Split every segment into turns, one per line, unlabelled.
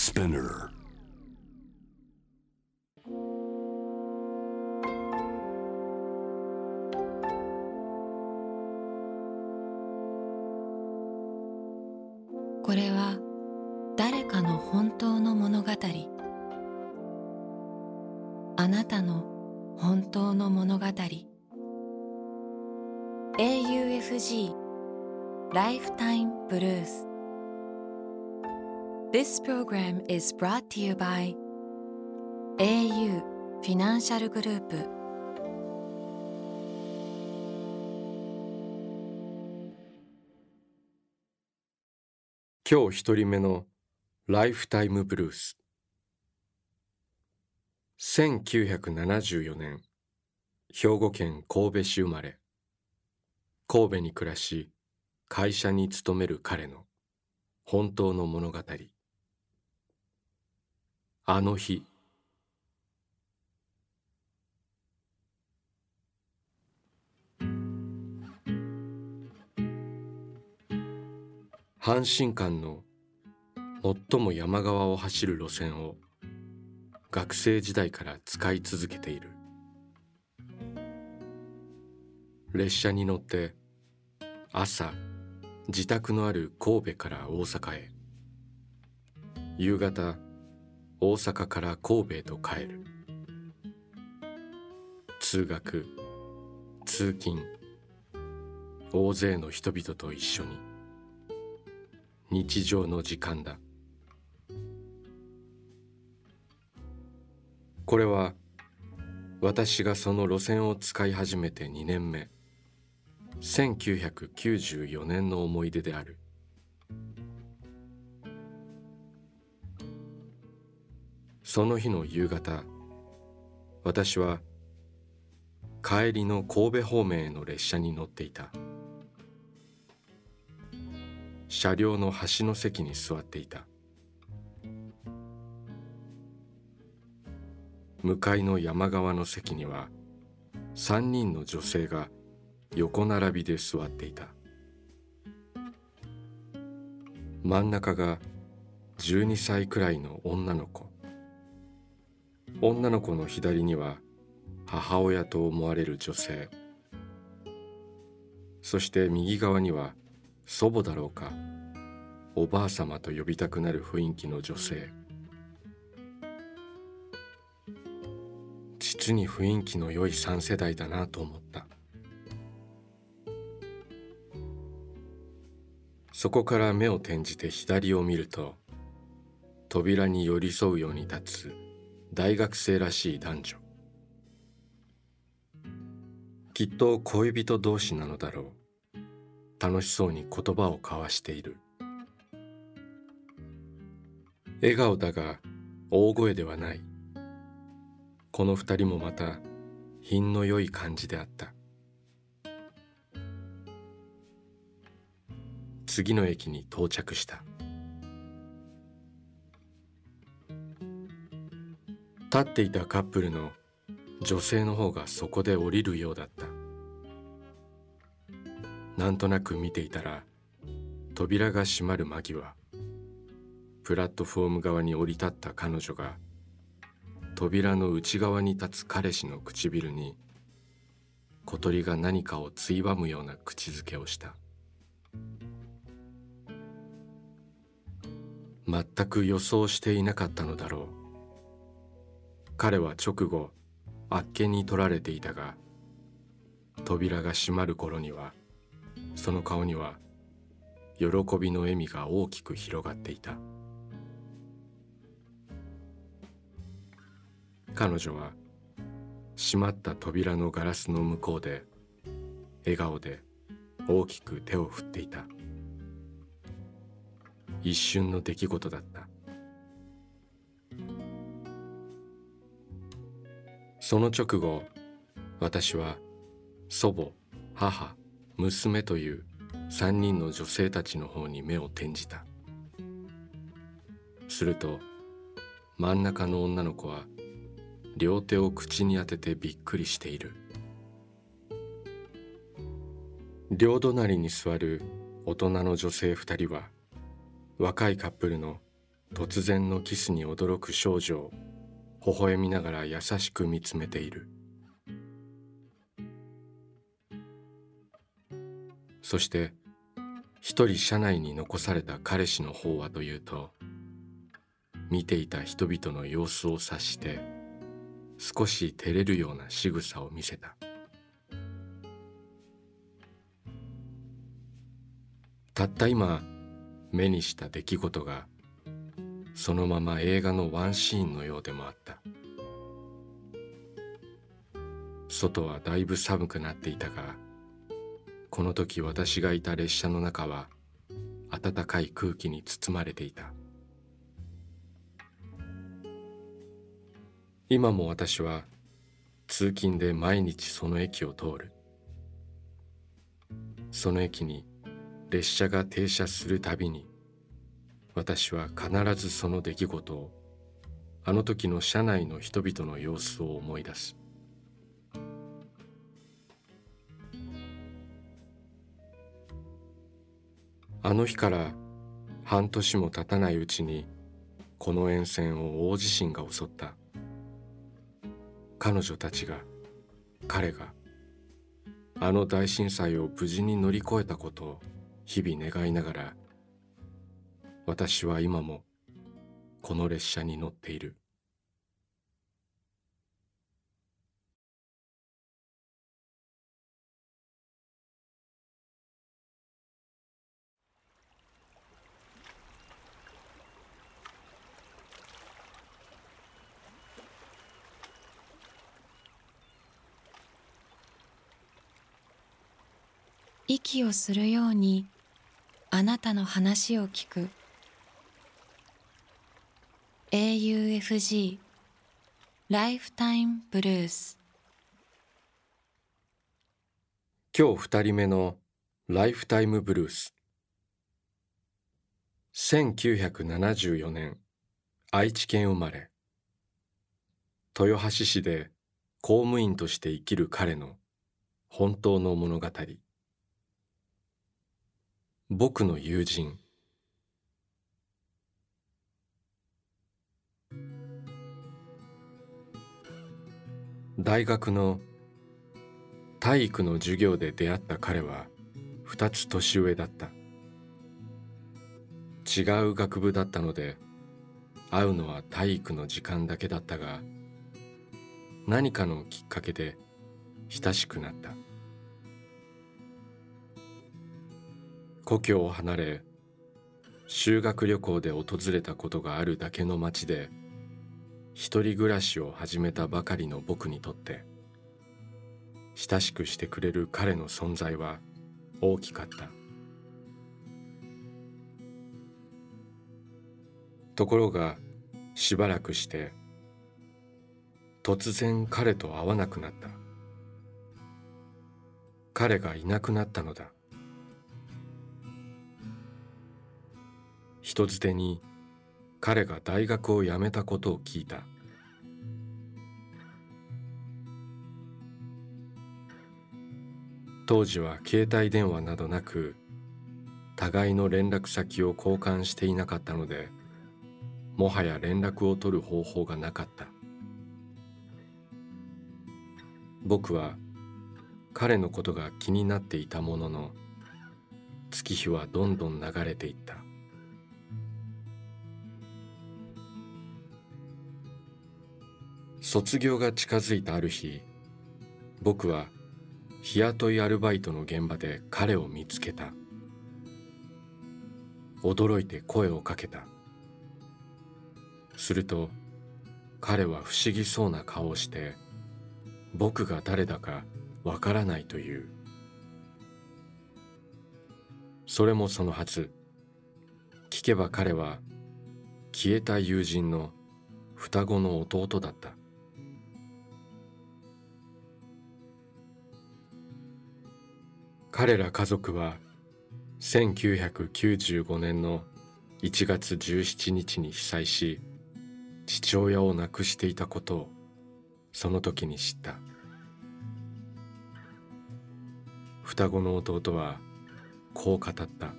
Spinner.
This program is brought to you by au フィナンシャルグループ
今日一人目のライフタイムブルース1974年兵庫県神戸市生まれ神戸に暮らし会社に勤める彼の本当の物語あの日。阪神間の最も山側を走る路線を学生時代から使い続けている。列車に乗って朝自宅のある神戸から大阪へ。夕方大阪から神戸へと帰る。通学通勤大勢の人々と一緒に。日常の時間だ。これは私がその路線を使い始めて2年目。1994年の思い出である。その日の夕方私は帰りの神戸方面への列車に乗っていた。車両の端の席に座っていた。向かいの山側の席には3人の女性が横並びで座っていた。真ん中が12歳くらいの女の子。女の子の左には母親と思われる女性。そして右側には祖母だろうかおばあさまと呼びたくなる雰囲気の女性。実に雰囲気の良い三世代だなと思った。そこから目を転じて左を見ると扉に寄り添うように立つ大学生らしい男女。きっと恋人同士なのだろう。楽しそうに言葉を交わしている。笑顔だが大声ではない。この二人もまた品の良い感じであった。次の駅に到着した。立っていたカップルの女性の方がそこで降りるようだった。なんとなく見ていたら扉が閉まる間際プラットフォーム側に降り立った彼女が扉の内側に立つ彼氏の唇に小鳥が何かをついばむような口づけをした。全く予想していなかったのだろう。彼は直後あっけに取られていたが扉が閉まる頃にはその顔には喜びの笑みが大きく広がっていた。彼女は閉まった扉のガラスの向こうで笑顔で大きく手を振っていた。一瞬の出来事だった。その直後私は祖母母娘という三人の女性たちの方に目を転じた。すると真ん中の女の子は両手を口に当ててびっくりしている。両隣に座る大人の女性二人は若いカップルの突然のキスに驚く少女を微笑みながら優しく見つめている。そして一人車内に残された彼氏の方はというと見ていた人々の様子を察して少し照れるような仕草を見せた。たった今目にした出来事がそのまま映画のワンシーンのようでもあった。外はだいぶ寒くなっていたがこの時私がいた列車の中は暖かい空気に包まれていた。今も私は通勤で毎日その駅を通る。その駅に列車が停車するたびに私は必ずその出来事をあの時の車内の人々の様子を思い出す。あの日から半年も経たないうちにこの沿線を大地震が襲った。彼女たちが彼があの大震災を無事に乗り越えたことを日々願いながら私は今もこの列車に乗っている。
息をするようにあなたの話を聞く。AUFG ライフタイムブルース。
今日二人目のライフタイムブルース。1974年愛知県生まれ。豊橋市で公務員として生きる彼の本当の物語。僕の友人。大学の体育の授業で出会った彼は二つ年上だった。違う学部だったので会うのは体育の時間だけだったが何かのきっかけで親しくなった。故郷を離れ修学旅行で訪れたことがあるだけの町で一人暮らしを始めたばかりの僕にとって親しくしてくれる彼の存在は大きかった。ところがしばらくして突然彼と会わなくなった。彼がいなくなったのだ。人づてに彼が大学を辞めたことを聞いた。当時は携帯電話などなく互いの連絡先を交換していなかったのでもはや連絡を取る方法がなかった。僕は彼のことが気になっていたものの月日はどんどん流れていった。卒業が近づいたある日僕は日雇いアルバイトの現場で彼を見つけた。驚いて声をかけた。すると彼は不思議そうな顔をして僕が誰だかわからないという。それもそのはず。聞けば彼は消えた友人の双子の弟だった。彼ら家族は1995年の1月17日に被災し父親を亡くしていたことをその時に知った。双子の弟はこう語った。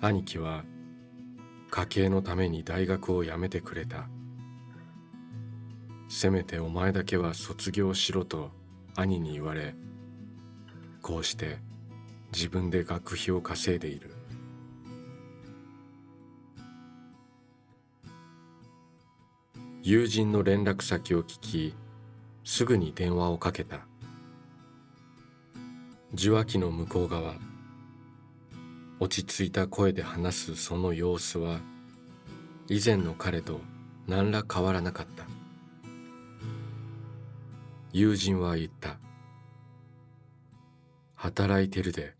兄貴は家計のために大学を辞めてくれた。せめてお前だけは卒業しろと兄に言われこうして自分で学費を稼いでいる。友人の連絡先を聞きすぐに電話をかけた。受話器の向こう側落ち着いた声で話すその様子は以前の彼と何ら変わらなかった。友人は言った。働いてるで。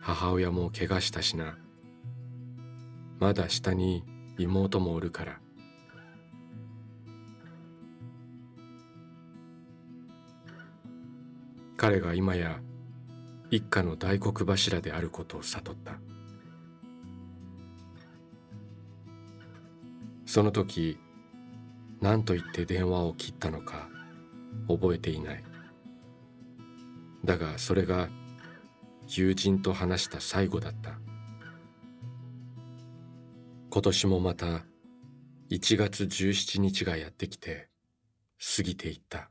母親も怪我したしな。まだ下に妹もおるから。彼が今や一家の大黒柱であることを悟った。その時何と言って電話を切ったのか覚えていない。だがそれが友人と話した最後だった。今年もまた1月17日がやってきて過ぎていった。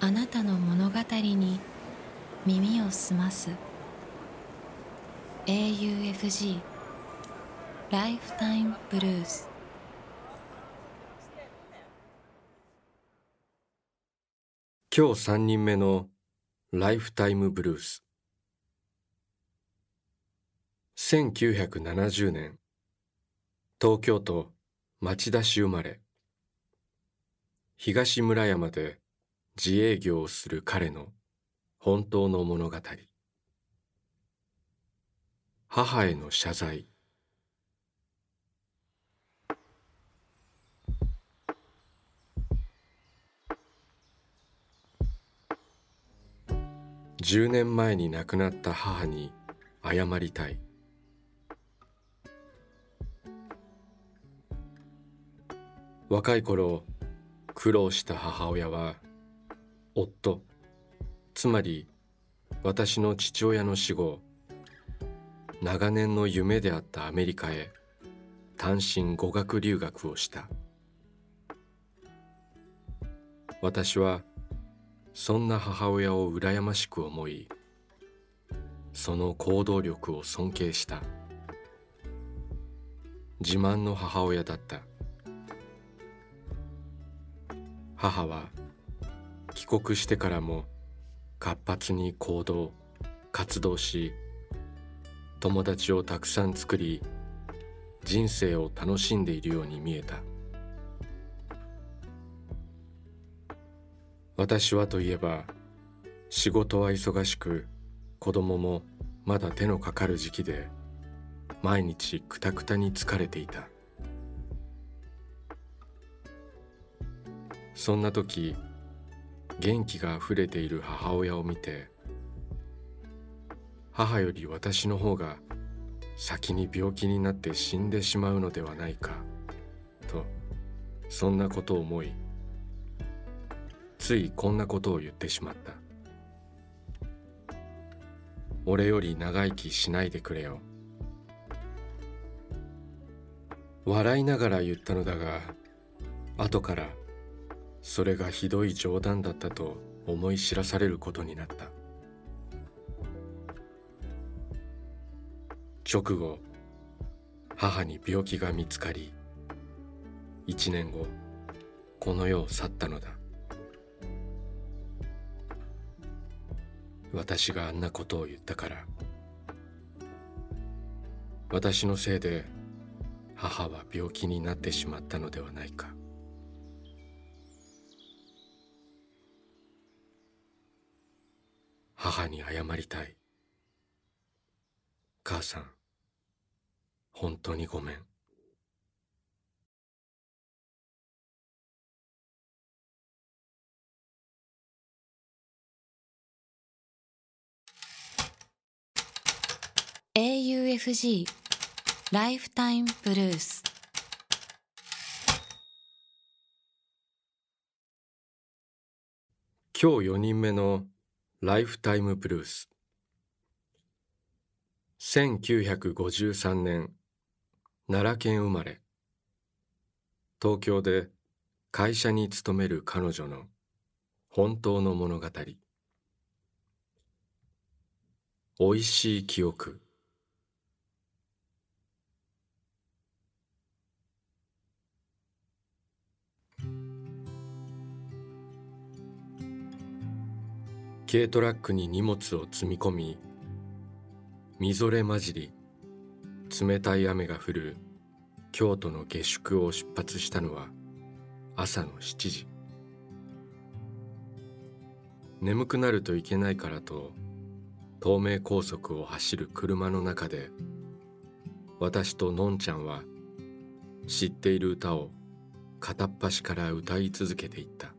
あなたの物語に耳を澄ます。AUFG ライフタイムブルース
今日3人目のライフタイムブルース1970年。東京都町田市生まれ。東村山で自営業をする彼の本当の物語。母への謝罪。10年前に亡くなった母に謝りたい。若い頃苦労した母親は夫。つまり私の父親の死後長年の夢であったアメリカへ単身語学留学をした。私はそんな母親を羨ましく思いその行動力を尊敬した。自慢の母親だった。母は帰国してからも活発に行動活動し友達をたくさん作り人生を楽しんでいるように見えた。私はといえば仕事は忙しく子供もまだ手のかかる時期で毎日くたくたに疲れていた。そんな時元気があふれている母親を見て母より私の方が先に病気になって死んでしまうのではないかとそんなことを思いついこんなことを言ってしまった。俺より長生きしないでくれよ。笑いながら言ったのだが後からそれがひどい冗談だったと思い知らされることになった。直後母に病気が見つかり一年後この世を去ったのだ。私があんなことを言ったから私のせいで母は病気になってしまったのではないか。母に謝りたい。母さん、本当にごめん。
AUFG ライフタイムブルース
今日4人目のライフタイムブルース1953年奈良県生まれ。東京で会社に勤める彼女の本当の物語。おいしい記憶。軽トラックに荷物を積み込みみぞれ混じり冷たい雨が降る京都の下宿を出発したのは朝の7時。眠くなるといけないからと東名高速を走る車の中で私とのんちゃんは知っている歌を片っ端から歌い続けていった。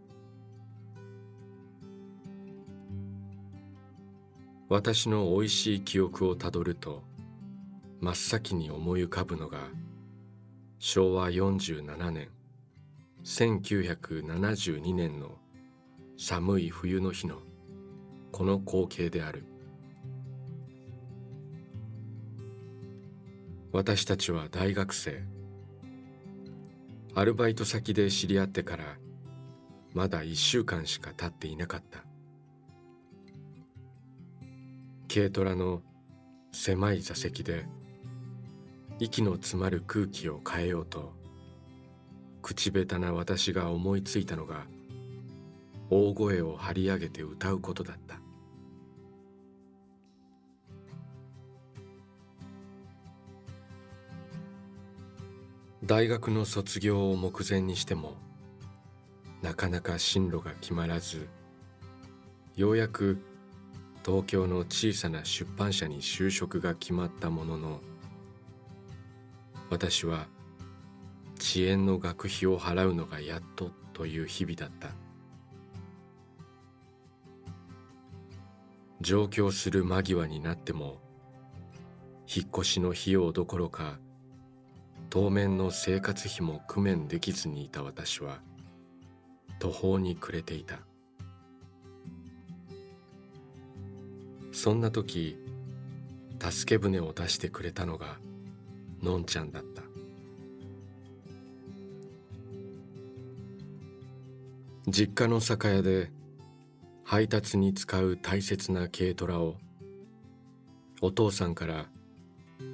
私のおいしい記憶をたどると真っ先に思い浮かぶのが昭和47年1972年の寒い冬の日のこの光景である。私たちは大学生アルバイト先で知り合ってからまだ一週間しか経っていなかった。軽トラの狭い座席で息の詰まる空気を変えようと口下手な私が思いついたのが大声を張り上げて歌うことだった。大学の卒業を目前にしてもなかなか進路が決まらずようやく東京の小さな出版社に就職が決まったものの私は遅延の学費を払うのがやっとという日々だった。上京する間際になっても引っ越しの費用どころか当面の生活費も工面できずにいた私は途方に暮れていた。そんな時助け舟を出してくれたのがのんちゃんだった。実家の酒屋で配達に使う大切な軽トラをお父さんから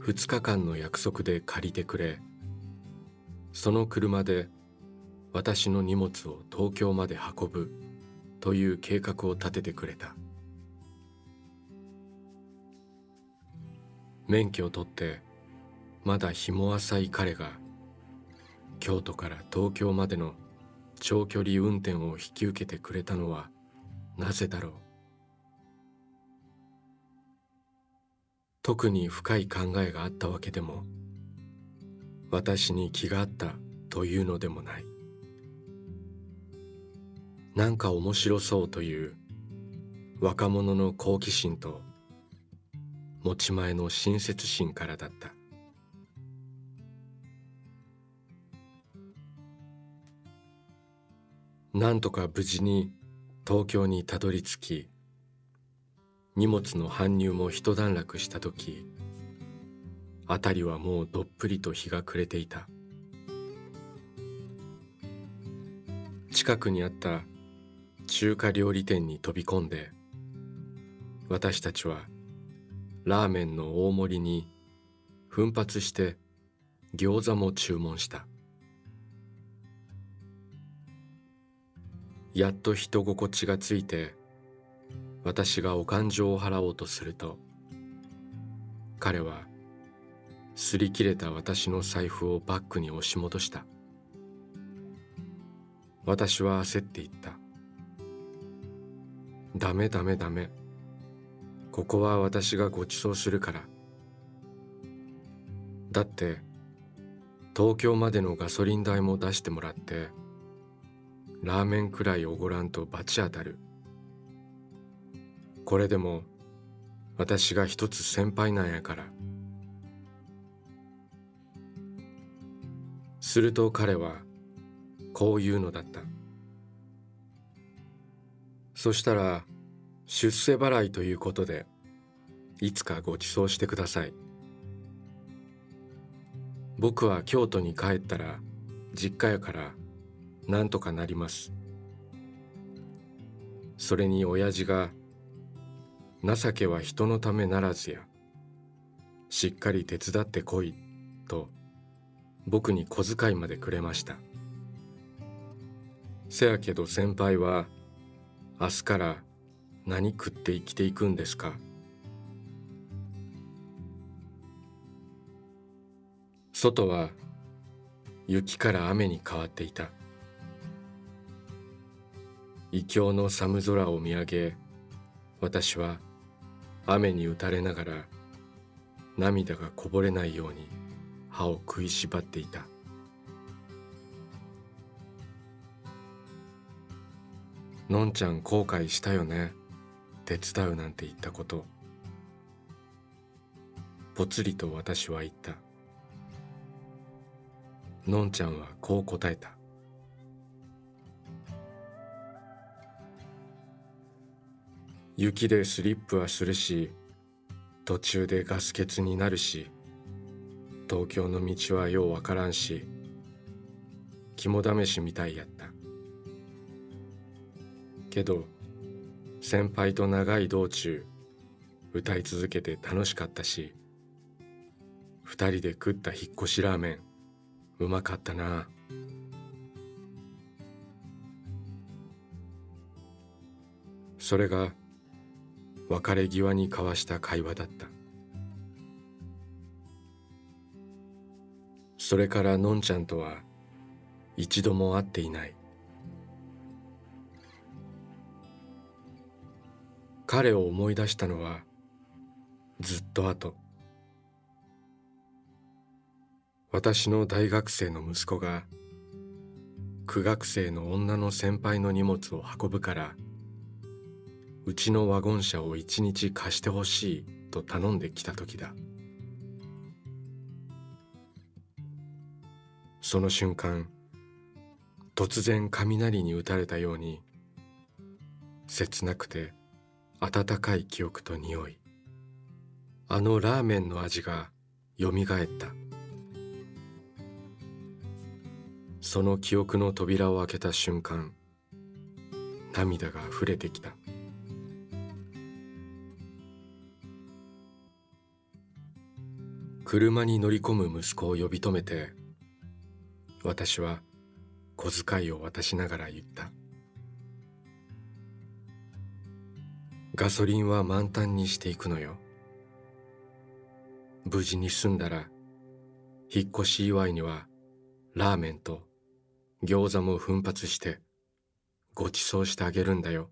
2日間の約束で借りてくれその車で私の荷物を東京まで運ぶという計画を立ててくれた。免許を取ってまだ日も浅い彼が京都から東京までの長距離運転を引き受けてくれたのはなぜだろう。特に深い考えがあったわけでも私に気があったというのでもない。なんか面白そうという若者の好奇心と持ち前の親切心からだった。なんとか無事に東京にたどり着き荷物の搬入も一段落した時辺りはもうどっぷりと日が暮れていた。近くにあった中華料理店に飛び込んで私たちはラーメンの大盛りに奮発して餃子も注文した。やっと人心地がついて私がお勘定を払おうとすると彼は擦り切れた私の財布をバッグに押し戻した。私は焦っていった。ダメダメダメ。ここは私がご馳走するから。だって東京までのガソリン代も出してもらってラーメンくらいおごらんと罰当たる。これでも私が一つ先輩なんやから。すると彼はこう言うのだった。そしたら出世払いということでいつかご馳走してください。僕は京都に帰ったら実家やからなんとかなります。それに親父が情けは人のためならずや。しっかり手伝ってこいと僕に小遣いまでくれました。せやけど先輩は明日から何食って生きていくんですか？外は雪から雨に変わっていた。異教の寒空を見上げ私は雨に打たれながら涙がこぼれないように歯を食いしばっていた。のんちゃん後悔したよね。手伝うなんて言ったこと。ぽつりと私は言った。のんちゃんはこう答えた。雪でスリップはするし途中でガス欠になるし東京の道はようわからんし肝試しみたいやった。けど先輩と長い道中歌い続けて楽しかったし二人で食った引っ越しラーメンうまかったな。それが別れ際に交わした会話だった。それからのんちゃんとは一度も会っていない。彼を思い出したのはずっと後。私の大学生の息子が苦学生の女の先輩の荷物を運ぶからうちのワゴン車を一日貸してほしいと頼んできた時だ。その瞬間突然雷に打たれたように切なくて温かい記憶と匂い。あのラーメンの味がよみがえった。その記憶の扉を開けた瞬間涙が溢れてきた。車に乗り込む息子を呼び止めて私は小遣いを渡しながら言った。ガソリンは満タンにしていくのよ。無事に済んだら引っ越し祝いにはラーメンと餃子も奮発してご馳走してあげるんだよ。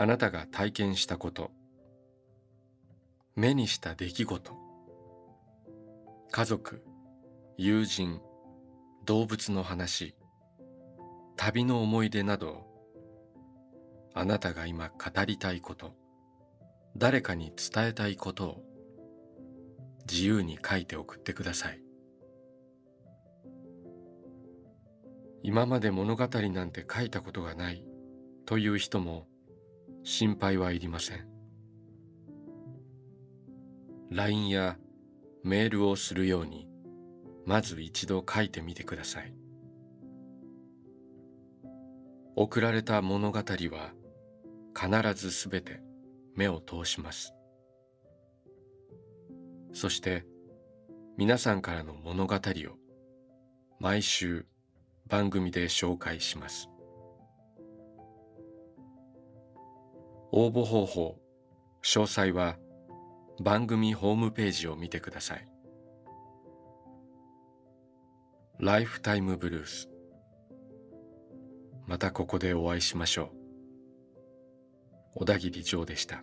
あなたが体験したこと。目にした出来事。家族友人動物の話。旅の思い出などあなたが今語りたいこと。誰かに伝えたいことを。自由に書いて送ってください。今まで物語なんて書いたことがないという人も心配はいりません。LINE やメールをするようにまず一度書いてみてください。送られた物語は必ずすべて目を通します。そして皆さんからの物語を毎週番組で紹介します。応募方法。詳細は番組ホームページを見てください。ライフタイムブルースまたここでお会いしましょう。小田切城でした。